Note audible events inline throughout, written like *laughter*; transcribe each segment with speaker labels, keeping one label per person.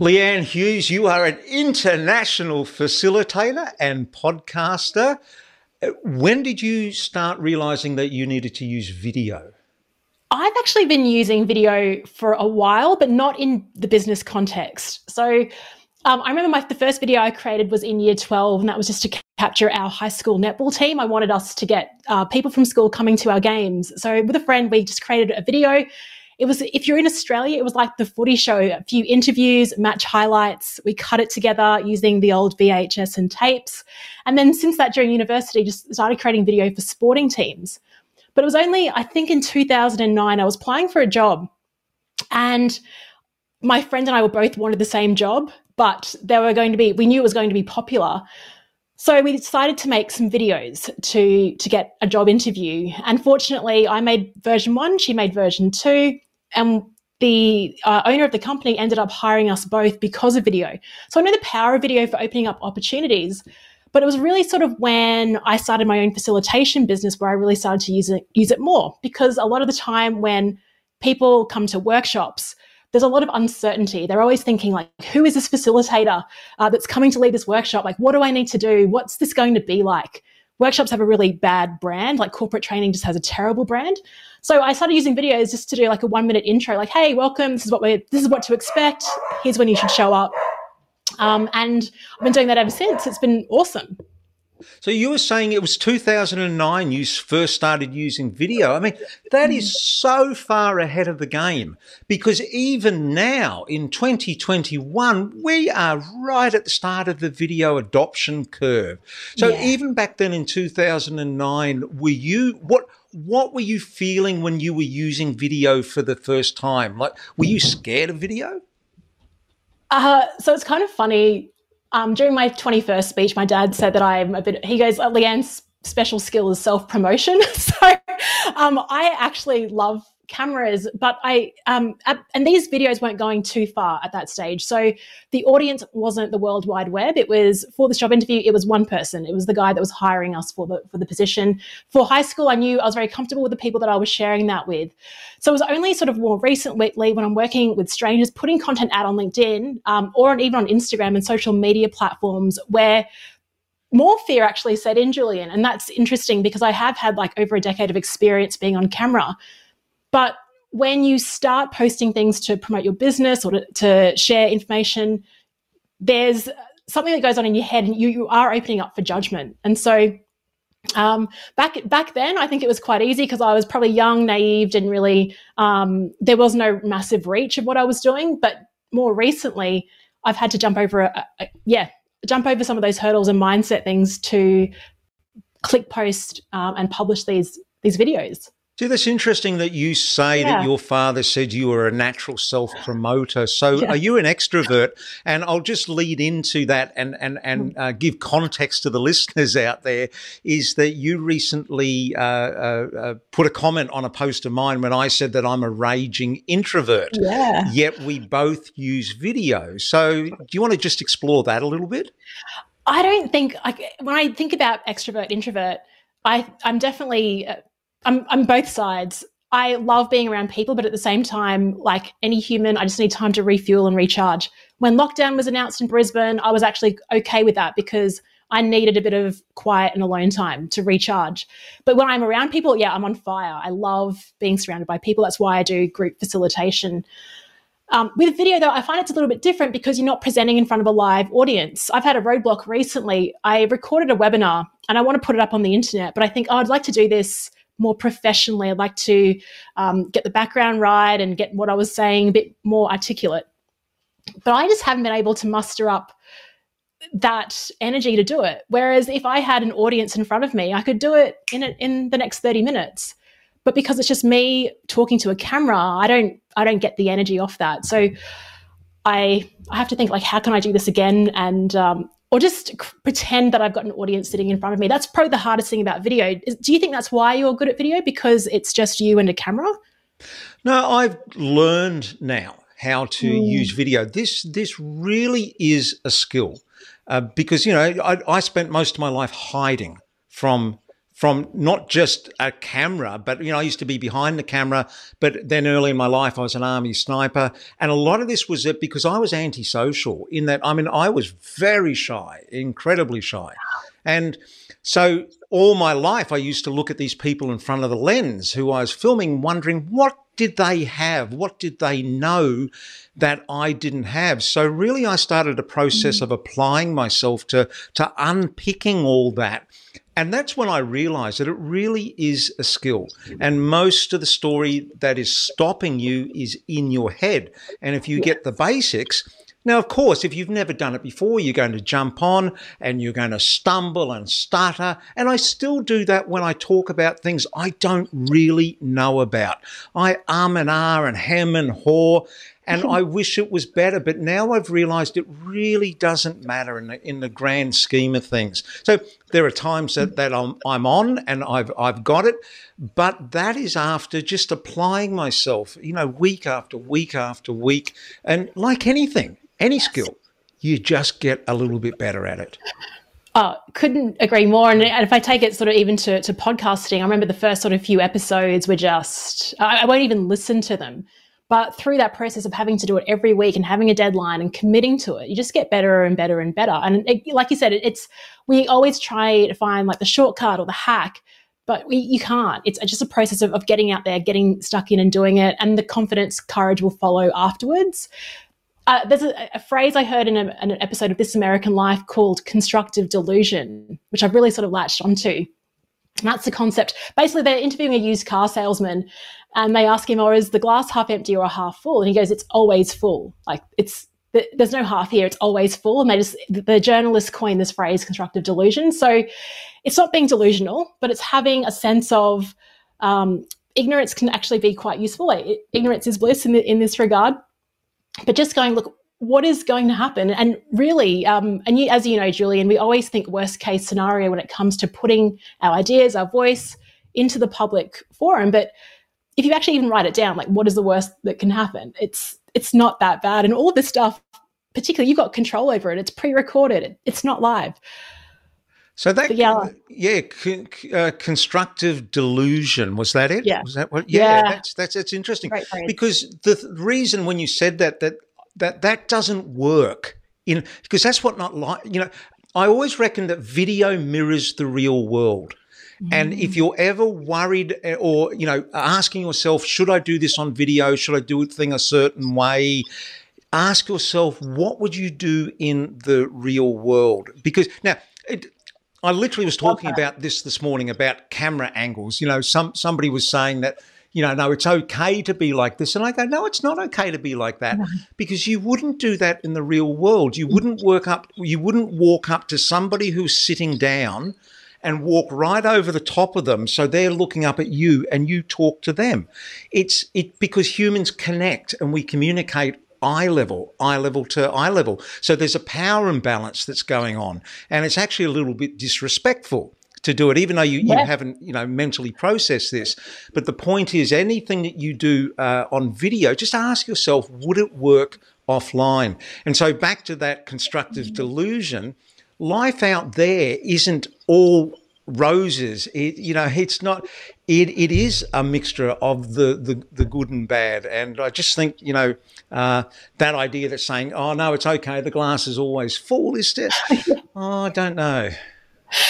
Speaker 1: Leanne Hughes, you are an international facilitator and podcaster. When did you start realizing that you needed to use video?
Speaker 2: I've actually been using video for a while, but not in the business context. So um, I remember my the first video I created was in year 12, and that was just to capture our high school netball team. I wanted us to get uh, people from school coming to our games. So with a friend, we just created a video it was if you're in Australia, it was like the footy show, a few interviews, match highlights. We cut it together using the old VHS and tapes. And then since that during university, just started creating video for sporting teams. But it was only, I think in 2009, I was applying for a job and my friend and I were both wanted the same job, but they were going to be, we knew it was going to be popular. So we decided to make some videos to to get a job interview. Unfortunately, I made version one, she made version two and the uh, owner of the company ended up hiring us both because of video. So I know the power of video for opening up opportunities, but it was really sort of when I started my own facilitation business where I really started to use it use it more because a lot of the time when people come to workshops, there's a lot of uncertainty. They're always thinking like, who is this facilitator uh, that's coming to lead this workshop? Like, what do I need to do? What's this going to be like? Workshops have a really bad brand, like corporate training just has a terrible brand. So I started using videos just to do like a one minute intro, like, hey, welcome. This is what we're, this is what to expect. Here's when you should show up. Um, and I've been doing that ever since. It's been awesome.
Speaker 1: So you were saying it was 2009 you first started using video. I mean, that is so far ahead of the game because even now in 2021, we are right at the start of the video adoption curve. So yeah. even back then in 2009, were you what what were you feeling when you were using video for the first time? Like, were you scared of video?
Speaker 2: Uh, so it's kind of funny. Um, during my 21st speech, my dad said that I'm a bit, he goes, Leanne's special skill is self promotion. *laughs* so um, I actually love cameras, but I um, and these videos weren't going too far at that stage. So the audience wasn't the World Wide Web. It was for this job interview. It was one person. It was the guy that was hiring us for the for the position. For high school, I knew I was very comfortable with the people that I was sharing that with. So it was only sort of more recently when I'm working with strangers, putting content out on LinkedIn um, or even on Instagram and social media platforms where more fear actually set in, Julian. And that's interesting because I have had like over a decade of experience being on camera. But when you start posting things to promote your business or to, to share information, there's something that goes on in your head and you, you are opening up for judgment. And so um, back back then, I think it was quite easy because I was probably young, naive, and really um, there was no massive reach of what I was doing. But more recently, I've had to jump over, a, a, yeah, jump over some of those hurdles and mindset things to click post um, and publish these these videos.
Speaker 1: See, that's interesting that you say yeah. that your father said you were a natural self promoter. So, *laughs* yeah. are you an extrovert? And I'll just lead into that and and and uh, give context to the *laughs* listeners out there. Is that you recently uh, uh, uh, put a comment on a post of mine when I said that I'm a raging introvert?
Speaker 2: Yeah.
Speaker 1: Yet we both use video. So, do you want to just explore that a little bit?
Speaker 2: I don't think like when I think about extrovert introvert, I I'm definitely uh, I'm I'm both sides. I love being around people, but at the same time, like any human, I just need time to refuel and recharge. When lockdown was announced in Brisbane, I was actually okay with that because I needed a bit of quiet and alone time to recharge. But when I'm around people, yeah, I'm on fire. I love being surrounded by people. That's why I do group facilitation. Um, with video, though, I find it's a little bit different because you're not presenting in front of a live audience. I've had a roadblock recently. I recorded a webinar and I want to put it up on the internet, but I think, oh, I'd like to do this more professionally. I'd like to um, get the background right and get what I was saying a bit more articulate. But I just haven't been able to muster up that energy to do it. Whereas if I had an audience in front of me, I could do it in a, in the next 30 minutes. But because it's just me talking to a camera, I don't I don't get the energy off that. So I I have to think like how can I do this again and um, or just pretend that I've got an audience sitting in front of me. That's probably the hardest thing about video. Do you think that's why you're good at video because it's just you and a camera?
Speaker 1: No, I've learned now how to mm. use video. This this really is a skill uh, because you know I, I spent most of my life hiding from from not just a camera, but you know, I used to be behind the camera, but then early in my life, I was an army sniper. And a lot of this was it because I was antisocial in that, I mean, I was very shy, incredibly shy. And so all my life, I used to look at these people in front of the lens who I was filming, wondering what did they have? What did they know that I didn't have? So really, I started a process mm. of applying myself to, to unpicking all that. And that's when I realized that it really is a skill. And most of the story that is stopping you is in your head. And if you get the basics, now, of course, if you've never done it before, you're going to jump on and you're going to stumble and stutter. And I still do that when I talk about things I don't really know about. I um and ah and hem and haw, and I wish it was better. But now I've realized it really doesn't matter in the, in the grand scheme of things. So there are times that, that I'm, I'm on and I've, I've got it, but that is after just applying myself, you know, week after week after week. And like anything, any skill, you just get a little bit better at it.
Speaker 2: Oh, couldn't agree more. And if I take it sort of even to, to podcasting, I remember the first sort of few episodes were just, I, I won't even listen to them. But through that process of having to do it every week and having a deadline and committing to it, you just get better and better and better. And it, like you said, it, it's, we always try to find like the shortcut or the hack, but we, you can't. It's just a process of, of getting out there, getting stuck in and doing it. And the confidence, courage will follow afterwards. Uh, there's a, a, phrase I heard in, a, in, an episode of This American Life called constructive delusion, which I've really sort of latched onto. That's the concept. Basically, they're interviewing a used car salesman and they ask him, or oh, is the glass half empty or half full? And he goes, it's always full. Like it's, there's no half here, it's always full. And they just, the journalists coined this phrase, constructive delusion. So it's not being delusional, but it's having a sense of, um, ignorance can actually be quite useful. Ignorance is bliss in, the, in this regard but just going, look, what is going to happen? And really, um, and you, as you know, Julian, we always think worst case scenario when it comes to putting our ideas, our voice into the public forum. But if you actually even write it down, like what is the worst that can happen? It's it's not that bad. And all this stuff, particularly, you've got control over it. It's pre-recorded. It's not live.
Speaker 1: So that yeah, yeah, con, uh, constructive delusion was that it?
Speaker 2: Yeah,
Speaker 1: was that what? Yeah, yeah. that's that's it's interesting because the th- reason when you said that that that that doesn't work in because that's what not like you know. I always reckon that video mirrors the real world. And if mm. you're ever worried eh, or, you know, asking yourself, should I do this on video? Should I do a thing a certain way? Ask yourself, what would you do in the real world? Because now, it, I literally was talking okay. about this this morning about camera angles. You know, some somebody was saying that you know, no, it's okay to be like this. And I go, no, it's not okay to be like that because you wouldn't do that in the real world. You wouldn't work up, you wouldn't walk up to somebody who's sitting down and walk right over the top of them so they're looking up at you and you talk to them. It's it because humans connect and we communicate eye level, eye level to eye level. So there's a power imbalance that's going on. And it's actually a little bit disrespectful to do it, even though you, you haven't, you know, mentally processed this. But the point is, anything that you do uh, on video, just ask yourself, would it work offline? And so back to that constructive delusion, life out there isn't all roses. It, you know, it's not. It, it is a mixture of the, the the good and bad. And I just think you know uh, that idea that saying, "Oh no, it's okay. The glass is always full," is just. *laughs* oh, I don't know.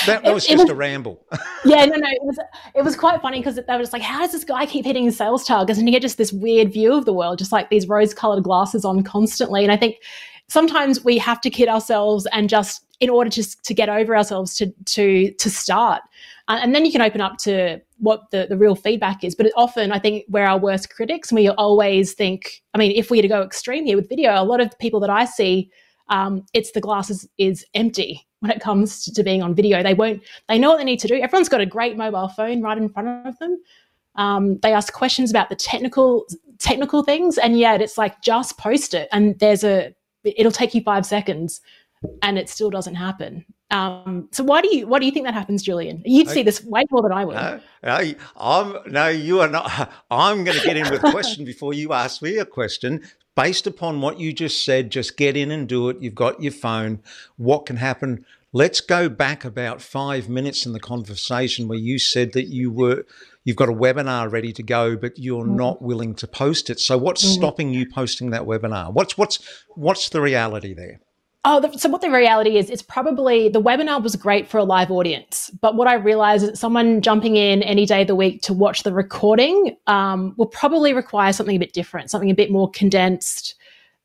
Speaker 1: That, that was just was, a ramble. *laughs*
Speaker 2: yeah, no, no, it was it was quite funny because they were just like, how does this guy keep hitting his sales targets? And you get just this weird view of the world, just like these rose-colored glasses on constantly. And I think sometimes we have to kid ourselves and just in order to, to get over ourselves to to to start uh, and then you can open up to what the, the real feedback is but often i think we're our worst critics and we always think i mean if we were to go extreme here with video a lot of people that i see um, it's the glass is, is empty when it comes to, to, being on video they won't they know what they need to do everyone's got a great mobile phone right in front of them um, they ask questions about the technical technical things and yet it's like just post it and there's a it'll take you five seconds and it still doesn't happen. Um, so why do you why do you think that happens, Julian? You'd see this way more than I would.
Speaker 1: No, no, I'm no, you are not. *laughs* I'm going to get in with a question before you ask me a question. Based upon what you just said, just get in and do it. You've got your phone. What can happen? Let's go back about five minutes in the conversation where you said that you were you've got a webinar ready to go, but you're mm. not willing to post it. So what's mm. stopping you posting that webinar? What's what's what's the reality there?
Speaker 2: Oh, the, so what the reality is, it's probably the webinar was great for a live audience, but what I realized is someone jumping in any day of the week to watch the recording um, will probably require something a bit different, something a bit more condensed.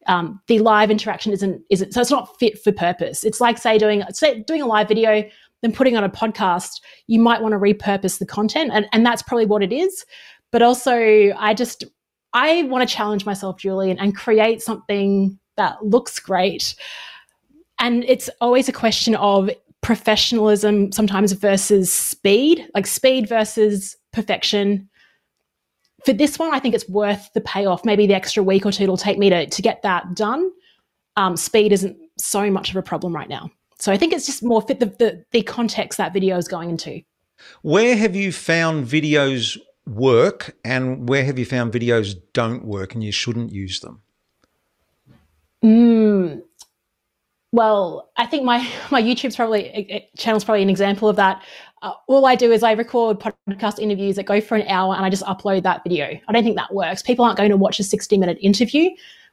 Speaker 2: Um, the live interaction isn't isn't so it's not fit for purpose. It's like say doing say doing a live video, then putting on a podcast. You might want to repurpose the content, and and that's probably what it is. But also, I just I want to challenge myself, Julian, and create something that looks great and it's always a question of professionalism sometimes versus speed, like speed versus perfection. For this one, I think it's worth the payoff. Maybe the extra week or two it'll take me to, to get that done. Um, speed isn't so much of a problem right now. So I think it's just more fit the, the, the context that video is going into.
Speaker 1: Where have you found videos work and where have you found videos don't work and you shouldn't use them?
Speaker 2: Mm, well, I think my *laughs* my YouTube's probably channel's probably an example of that. Uh, all I do is I record podcast interviews that go for an hour, and I just upload that video. I don't think that works. People aren't going to watch a sixty minute interview.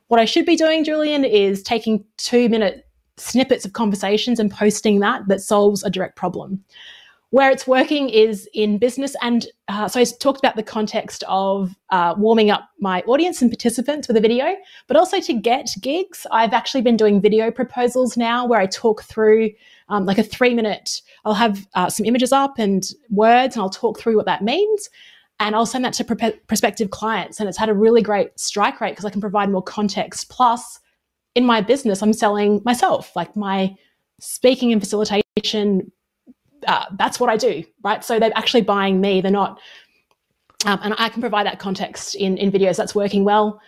Speaker 2: What I should be doing, Julian, is taking two minute snippets of conversations and posting that that solves a direct problem. Where it's working is in business. And uh, so I talked about the context of uh, warming up my audience and participants with a video, but also to get gigs. I've actually been doing video proposals now where I talk through um, like a three minute, I'll have uh, some images up and words, and I'll talk through what that means. And I'll send that to pro- prospective clients. And it's had a really great strike rate because I can provide more context. Plus, in my business, I'm selling myself, like my speaking and facilitation uh, that's what I do, right? So they're actually buying me. They're not, um, and I can provide that context in in videos. That's working well.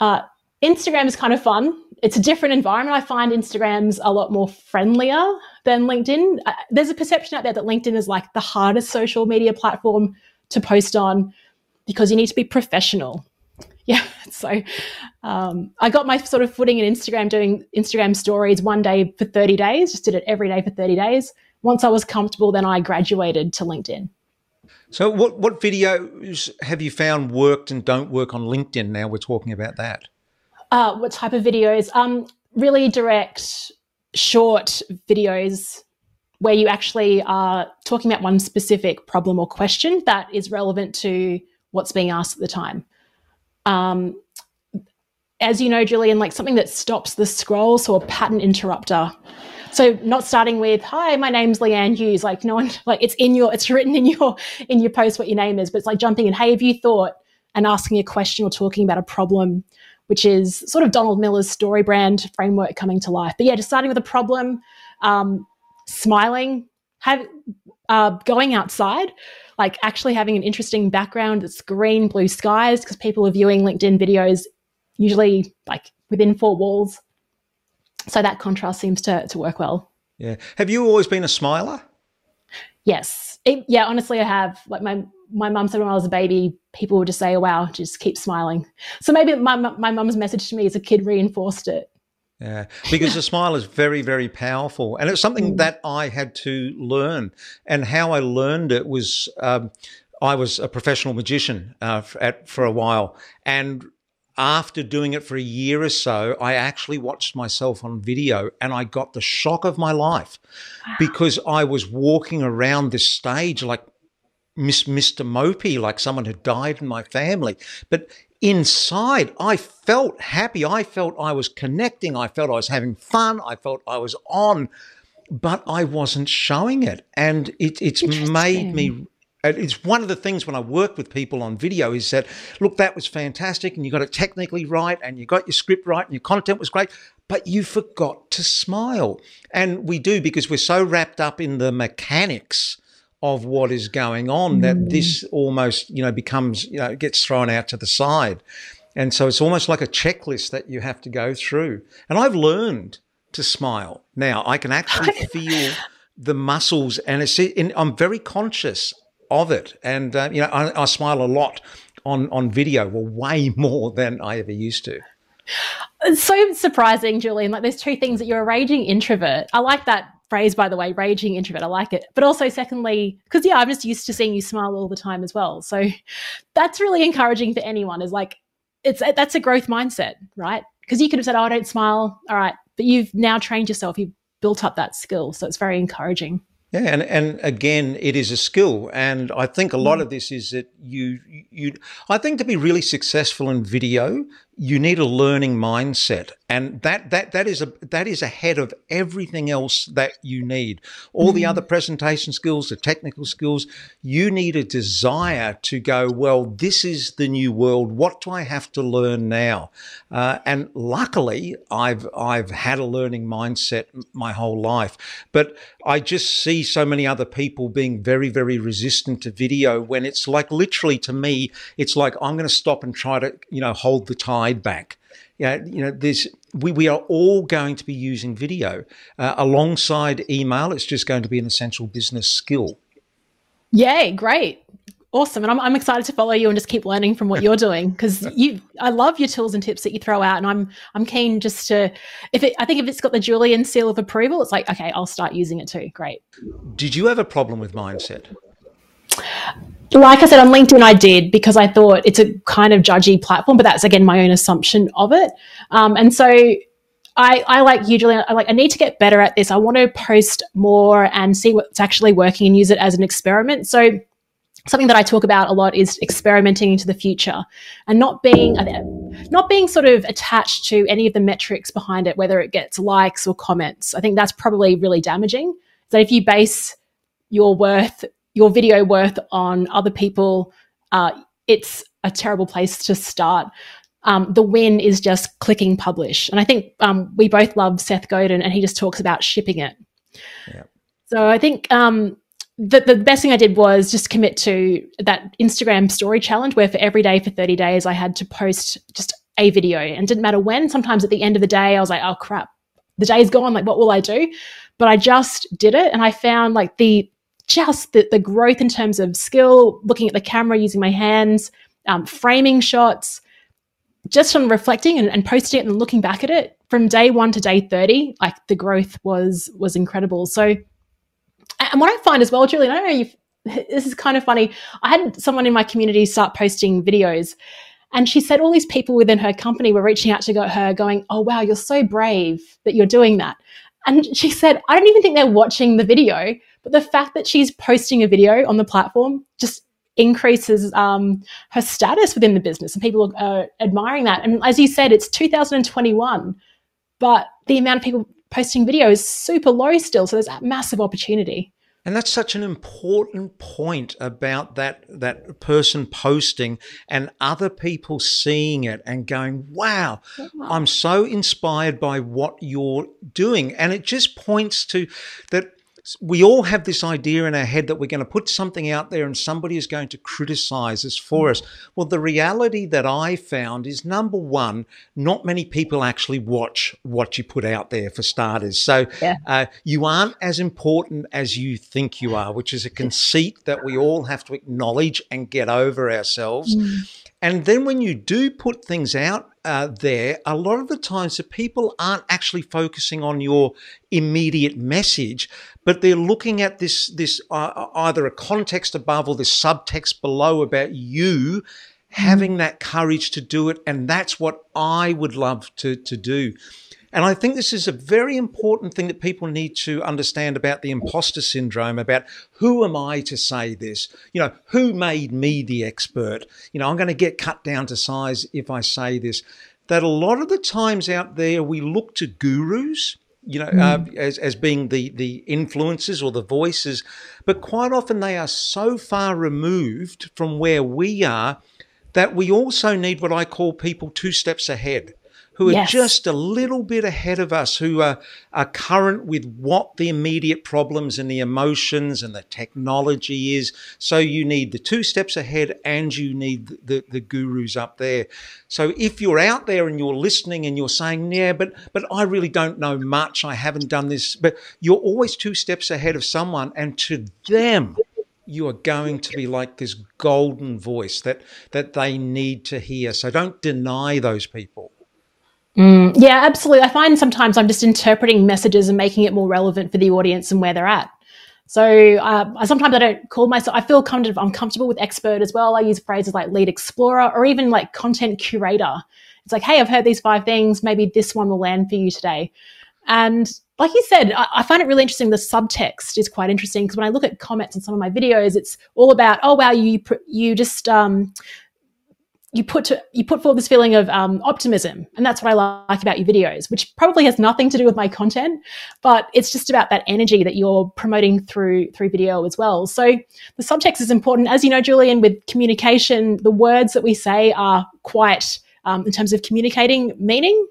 Speaker 2: Uh, Instagram is kind of fun. It's a different environment. I find Instagram's a lot more friendlier than LinkedIn. Uh, there's a perception out there that LinkedIn is like the hardest social media platform to post on because you need to be professional. *laughs* Yeah, so um, I got my sort of footing in Instagram doing Instagram stories one day for 30 days, just did it every day for 30 days once I was comfortable, then I graduated to LinkedIn.
Speaker 1: So, what what videos have you found worked and don't work on LinkedIn? Now we're talking about that.
Speaker 2: Uh, what type of videos? Um, really direct, short videos where you actually are talking about one specific problem or question that is relevant to what's being asked at the time. Um, as you know, Julian, like something that stops the scroll, so a pattern interrupter. So not starting with, hi, my name's Leanne Hughes. Like no one, *laughs* like it's in your, it's written in your, in your post what your name is, but it's like jumping in, hey, have you thought and asking a question or talking about a problem, which is sort of Donald Miller's story brand framework coming to life. But yeah, just starting with a problem, um, smiling, have, uh, going outside, like actually having an interesting background that's green, blue skies, because people are viewing LinkedIn videos usually like within four walls so that contrast seems to, to work well.
Speaker 1: Yeah. Have you always been a smiler?
Speaker 2: Yes. It, yeah, honestly, I have. Like my my mum said when I was a baby, people would just say, oh, "Wow, just keep smiling." So maybe my my mum's message to me as a kid reinforced it.
Speaker 1: Yeah, because the smile is very, very powerful, and it's something mm. that I had to learn. And how I learned it was, um, I was a professional magician uh, at, for a while, and after doing it for a year or so, I actually watched myself on video and I got the shock of my life wow. because I was walking around this stage like Miss Mr. Mopey, like someone had died in my family. But inside, I felt happy. I felt I was connecting. I felt I was having fun. I felt I was on, but I wasn't showing it. And it, it's made me it's one of the things when I work with people on video is that, look, that was fantastic and you got it technically right and you got your script right and your content was great, but you forgot to smile. And we do because we're so wrapped up in the mechanics of what is going on that this almost, you know, becomes, you know, gets thrown out to the side. And so it's almost like a checklist that you have to go through. And I've learned to smile. Now I can actually *laughs* feel the muscles and it's, and I'm very conscious of it. And, uh, you know, I, I, smile a lot on, on video, well, way *laughs* more than I ever used to.
Speaker 2: It's so surprising, Julian. Like, there's two things that you're a raging introvert. I like that phrase, by the way, raging introvert. I like it. But also, secondly, because yeah, I'm just used to seeing you smile all the time as well. So *laughs* that's really encouraging for anyone. Is like, it's that's a growth mindset, right? Because you could have said, "Oh, I don't smile." All right, but you've now trained yourself. You've built up that skill, so it's very encouraging.
Speaker 1: Yeah, and, and again, it is a skill, and I think a lot mm. of this is that you you. I think to be really successful in video, you need a learning mindset. And that that that is a that is ahead of everything else that you need. All mm. the other presentation skills the technical skills you need a desire to go well this is the new world. What do i have to learn now? Uh, and luckily i've i've had a learning mindset my whole life. But i just see so many other people being very very resistant to video when it's like literally to me it's like i'm going to stop and try to you know hold the tide back. Yeah, you know, there's we, we are all going to be using video uh, alongside email. It's just going to be an essential business skill.
Speaker 2: Yay! Great, awesome, and I'm, I'm excited to follow you and just keep learning from what you're *laughs* doing because you. I love your tools and tips that you throw out, and I'm I'm keen just to if it. I think if it's got the Julian seal of approval, it's like okay, I'll start using it too. Great.
Speaker 1: Did you have a problem with mindset?
Speaker 2: Like I said on LinkedIn, I did because I thought it's a kind of judgy platform, but that's again my own assumption of it. Um, and so I, I like you, Julian. I like I need to get better at this. I want to post more and see what's actually working and use it as an experiment. So something that I talk about a lot is experimenting into the future and not being not being sort of attached to any of the metrics behind it, whether it gets likes or comments. I think that's probably really damaging. That if you base your worth your video worth on other people, uh, it's a terrible place to start. Um, the win is just clicking publish. And I think um, we both love Seth Godin, and he just talks about shipping it. Yeah. So I think um, the, the best thing I did was just commit to that Instagram story challenge where for every day for 30 days, I had to post just a video and didn't matter when. Sometimes at the end of the day, I was like, oh crap, the day's gone. Like, what will I do? But I just did it. And I found like the, just the, the growth in terms of skill, looking at the camera, using my hands, um, framing shots, just from reflecting and, and, posting it and looking back at it from day one to day 30, like the growth was was incredible. So and what I find as well, Julian, I don't know you *laughs* this is kind of funny. I had someone in my community start posting videos and she said all these people within her company were reaching out to her going, Oh wow, you're so brave that you're doing that. And she said, I don't even think they're watching the video, but the fact that she's posting a video on the platform just increases um, her status within the business and people are admiring that. And as you said, it's 2021, but the amount of people posting video is super low still. So there's a massive opportunity.
Speaker 1: And that's such an important point about that that person posting and other people seeing it and going, "Wow, I'm so inspired by what you're doing." And it just points to that we all have this idea in our head that we're going to put something out there and somebody is going to criticize us for mm. us. Well, the reality that I found is number one, not many people actually watch what you put out there for starters. So yeah. uh, you aren't as important as you think you are, which is a conceit that we all have to acknowledge and get over ourselves. Mm. And then when you do put things out uh, there, a lot of the times the people aren't actually focusing on your immediate message, but they're looking at this this uh, either a context above or this subtext below about you having mm. that courage to do it, and that's what I would love to to do. And I think this is a very important thing that people need to understand about the imposter syndrome about who am I to say this? You know, who made me the expert? You know, I'm going to get cut down to size if I say this. That a lot of the times out there, we look to gurus you know, mm. uh, as, as being the, the influences or the voices, but quite often they are so far removed from where we are that we also need what I call people two steps ahead who are yes. just a little bit ahead of us, who are, are current with what the immediate problems and the emotions and the technology is. So you need the two steps ahead and you need the, the, the gurus up there. So if you're out there and you're listening and you're saying, yeah, but but I really don't know much, I haven't done this, but you're always two steps ahead of someone, and to them, you are going to be like this golden voice that that they need to hear. So don't deny those people.
Speaker 2: Mm, yeah, absolutely. I find sometimes I'm just interpreting messages and making it more relevant for the audience and where they're at. So uh, sometimes I don't call myself. I feel kind of uncomfortable with expert as well. I use phrases like lead explorer or even like content curator. It's like, hey, I've heard these five things. Maybe this one will land for you today. And like you said, I, I find it really interesting. The subtext is quite interesting because when I look at comments on some of my videos, it's all about, oh wow, you you just um, you put to, you put forward this feeling of um, optimism, and that's what I like about your videos, which probably has nothing to do with my content, but it's just about that energy that you're promoting through through video as well. So the subtext is important, as you know, Julian. With communication, the words that we say are quite, um, in terms of communicating meaning,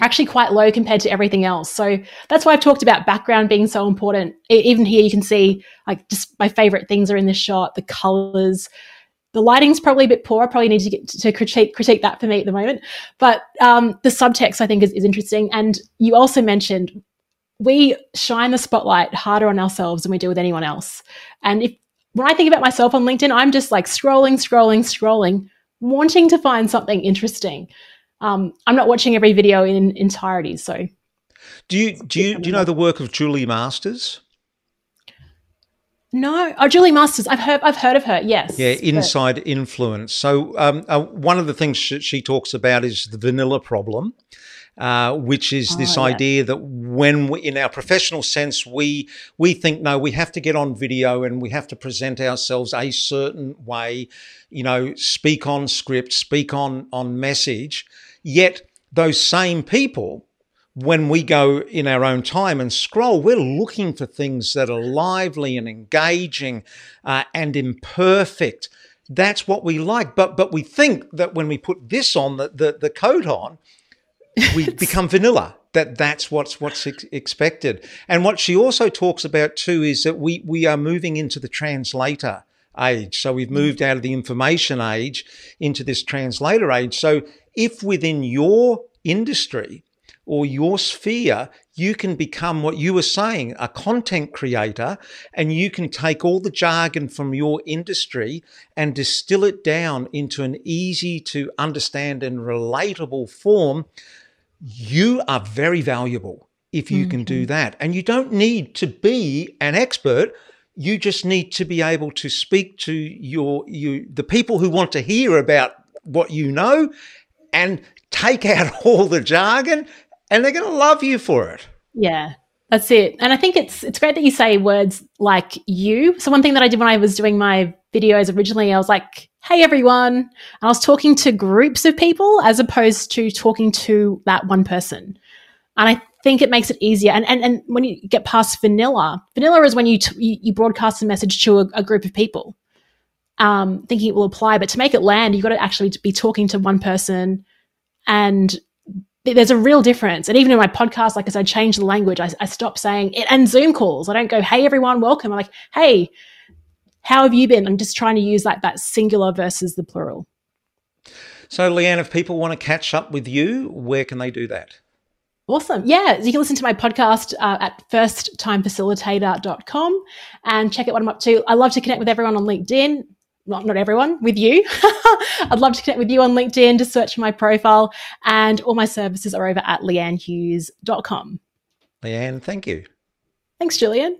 Speaker 2: actually quite low compared to everything else. So that's why I've talked about background being so important. Even here, you can see like just my favorite things are in this shot, the colors the lighting's probably a bit poor. I probably need to get to critique critique that for me at the moment. But um, the subtext I think is, is interesting. And you also mentioned we shine the spotlight harder on ourselves than we do with anyone else. And if when I think about myself on LinkedIn, I'm just like scrolling, scrolling, scrolling, wanting to find something interesting. Um, I'm not watching every video in entirety. So,
Speaker 1: do you do you do you know the work of Julie Masters?
Speaker 2: No, oh, Julie Masters. I've heard. I've heard of her. Yes.
Speaker 1: Yeah, inside but... influence. So um, uh, one of the things she, she, talks about is the vanilla problem, uh, which is oh, this yeah. idea that when we, in our professional sense, we we think no, we have to get on video and we have to present ourselves a certain way, you know, speak on script, speak on on message. Yet those same people when we go in our own time and scroll, we're looking for things that are lively and engaging uh, and imperfect. That's what we like. But but we think that when we put this on, the the, the coat on, we *laughs* become vanilla. That that's what's what's ex- expected. And what she also talks about too is that we we are moving into the translator age. So we've moved out of the information age into this translator age. So if within your industry or your sphere, you can become what you were saying, a content creator, and you can take all the jargon from your industry and distill it down into an easy to understand and relatable form. You are very valuable if you mm-hmm. can do mm-hmm. that. And you don't need to be an expert. You just need to be able to speak to your you the people who want to hear about what you know and take out *laughs* all the jargon and they're going to love you for it.
Speaker 2: Yeah. That's it. And I think it's it's great that you say words like you. So one thing that I did when I was doing my videos originally, I was like, "Hey everyone." And I was talking to groups of people as opposed to talking to that one person. And I think it makes it easier. And and, and when you get past vanilla, vanilla is when you t- you, broadcast a message to a, a group of people, um, thinking it will apply. But to make it land, you've got to actually be talking to one person and there's a real difference. And even in my podcast, like as I change the language, I, I stop saying it and Zoom calls. I don't go, hey, everyone, welcome. I'm like, hey, how have you been? I'm just trying to use like that singular versus the plural.
Speaker 1: So, Leanne, if people want to catch up with you, where can they do that?
Speaker 2: Awesome. Yeah, you can listen to my podcast uh, at firsttimefacilitator.com and check out what I'm up to. I love to connect with everyone on LinkedIn not, not everyone, with you. *laughs* I'd love to connect with you on LinkedIn. Just search for my profile. And all my services are over at leannehughes.com.
Speaker 1: Leanne, thank you.
Speaker 2: Thanks, Julian.